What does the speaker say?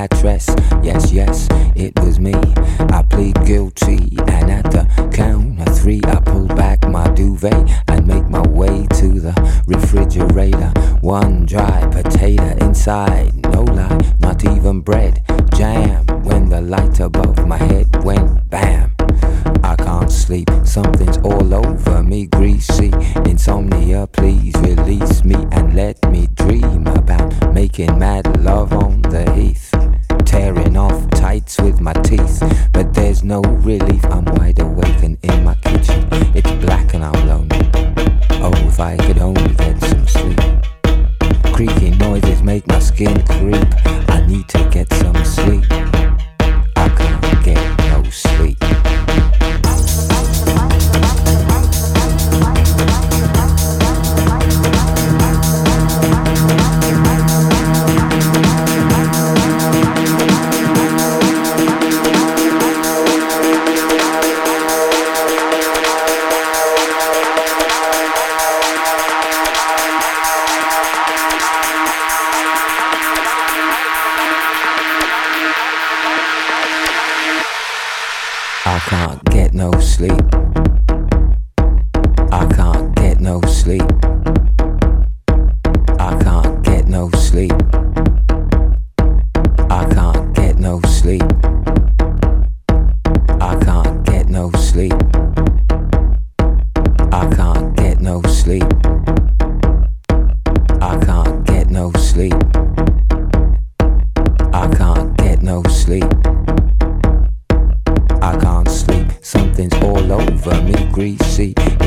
mattress. Yes, yes, it was me. I plead guilty, and at the count of three, I pull back my duvet and make my way to the refrigerator. One dry potato inside, no lie, not even bread. Jam when the light above my head went bam. I can't sleep, something's all over me, greasy. Insomnia, please release me and let me dream about making mad love on the heath. Tearing off tights with my teeth, but there's no relief. I'm wide awake and I can't get no sleep. I can't get no sleep. I can't get no sleep. I can't get no sleep. I can't get no sleep. I can't get no sleep. I can't get no sleep.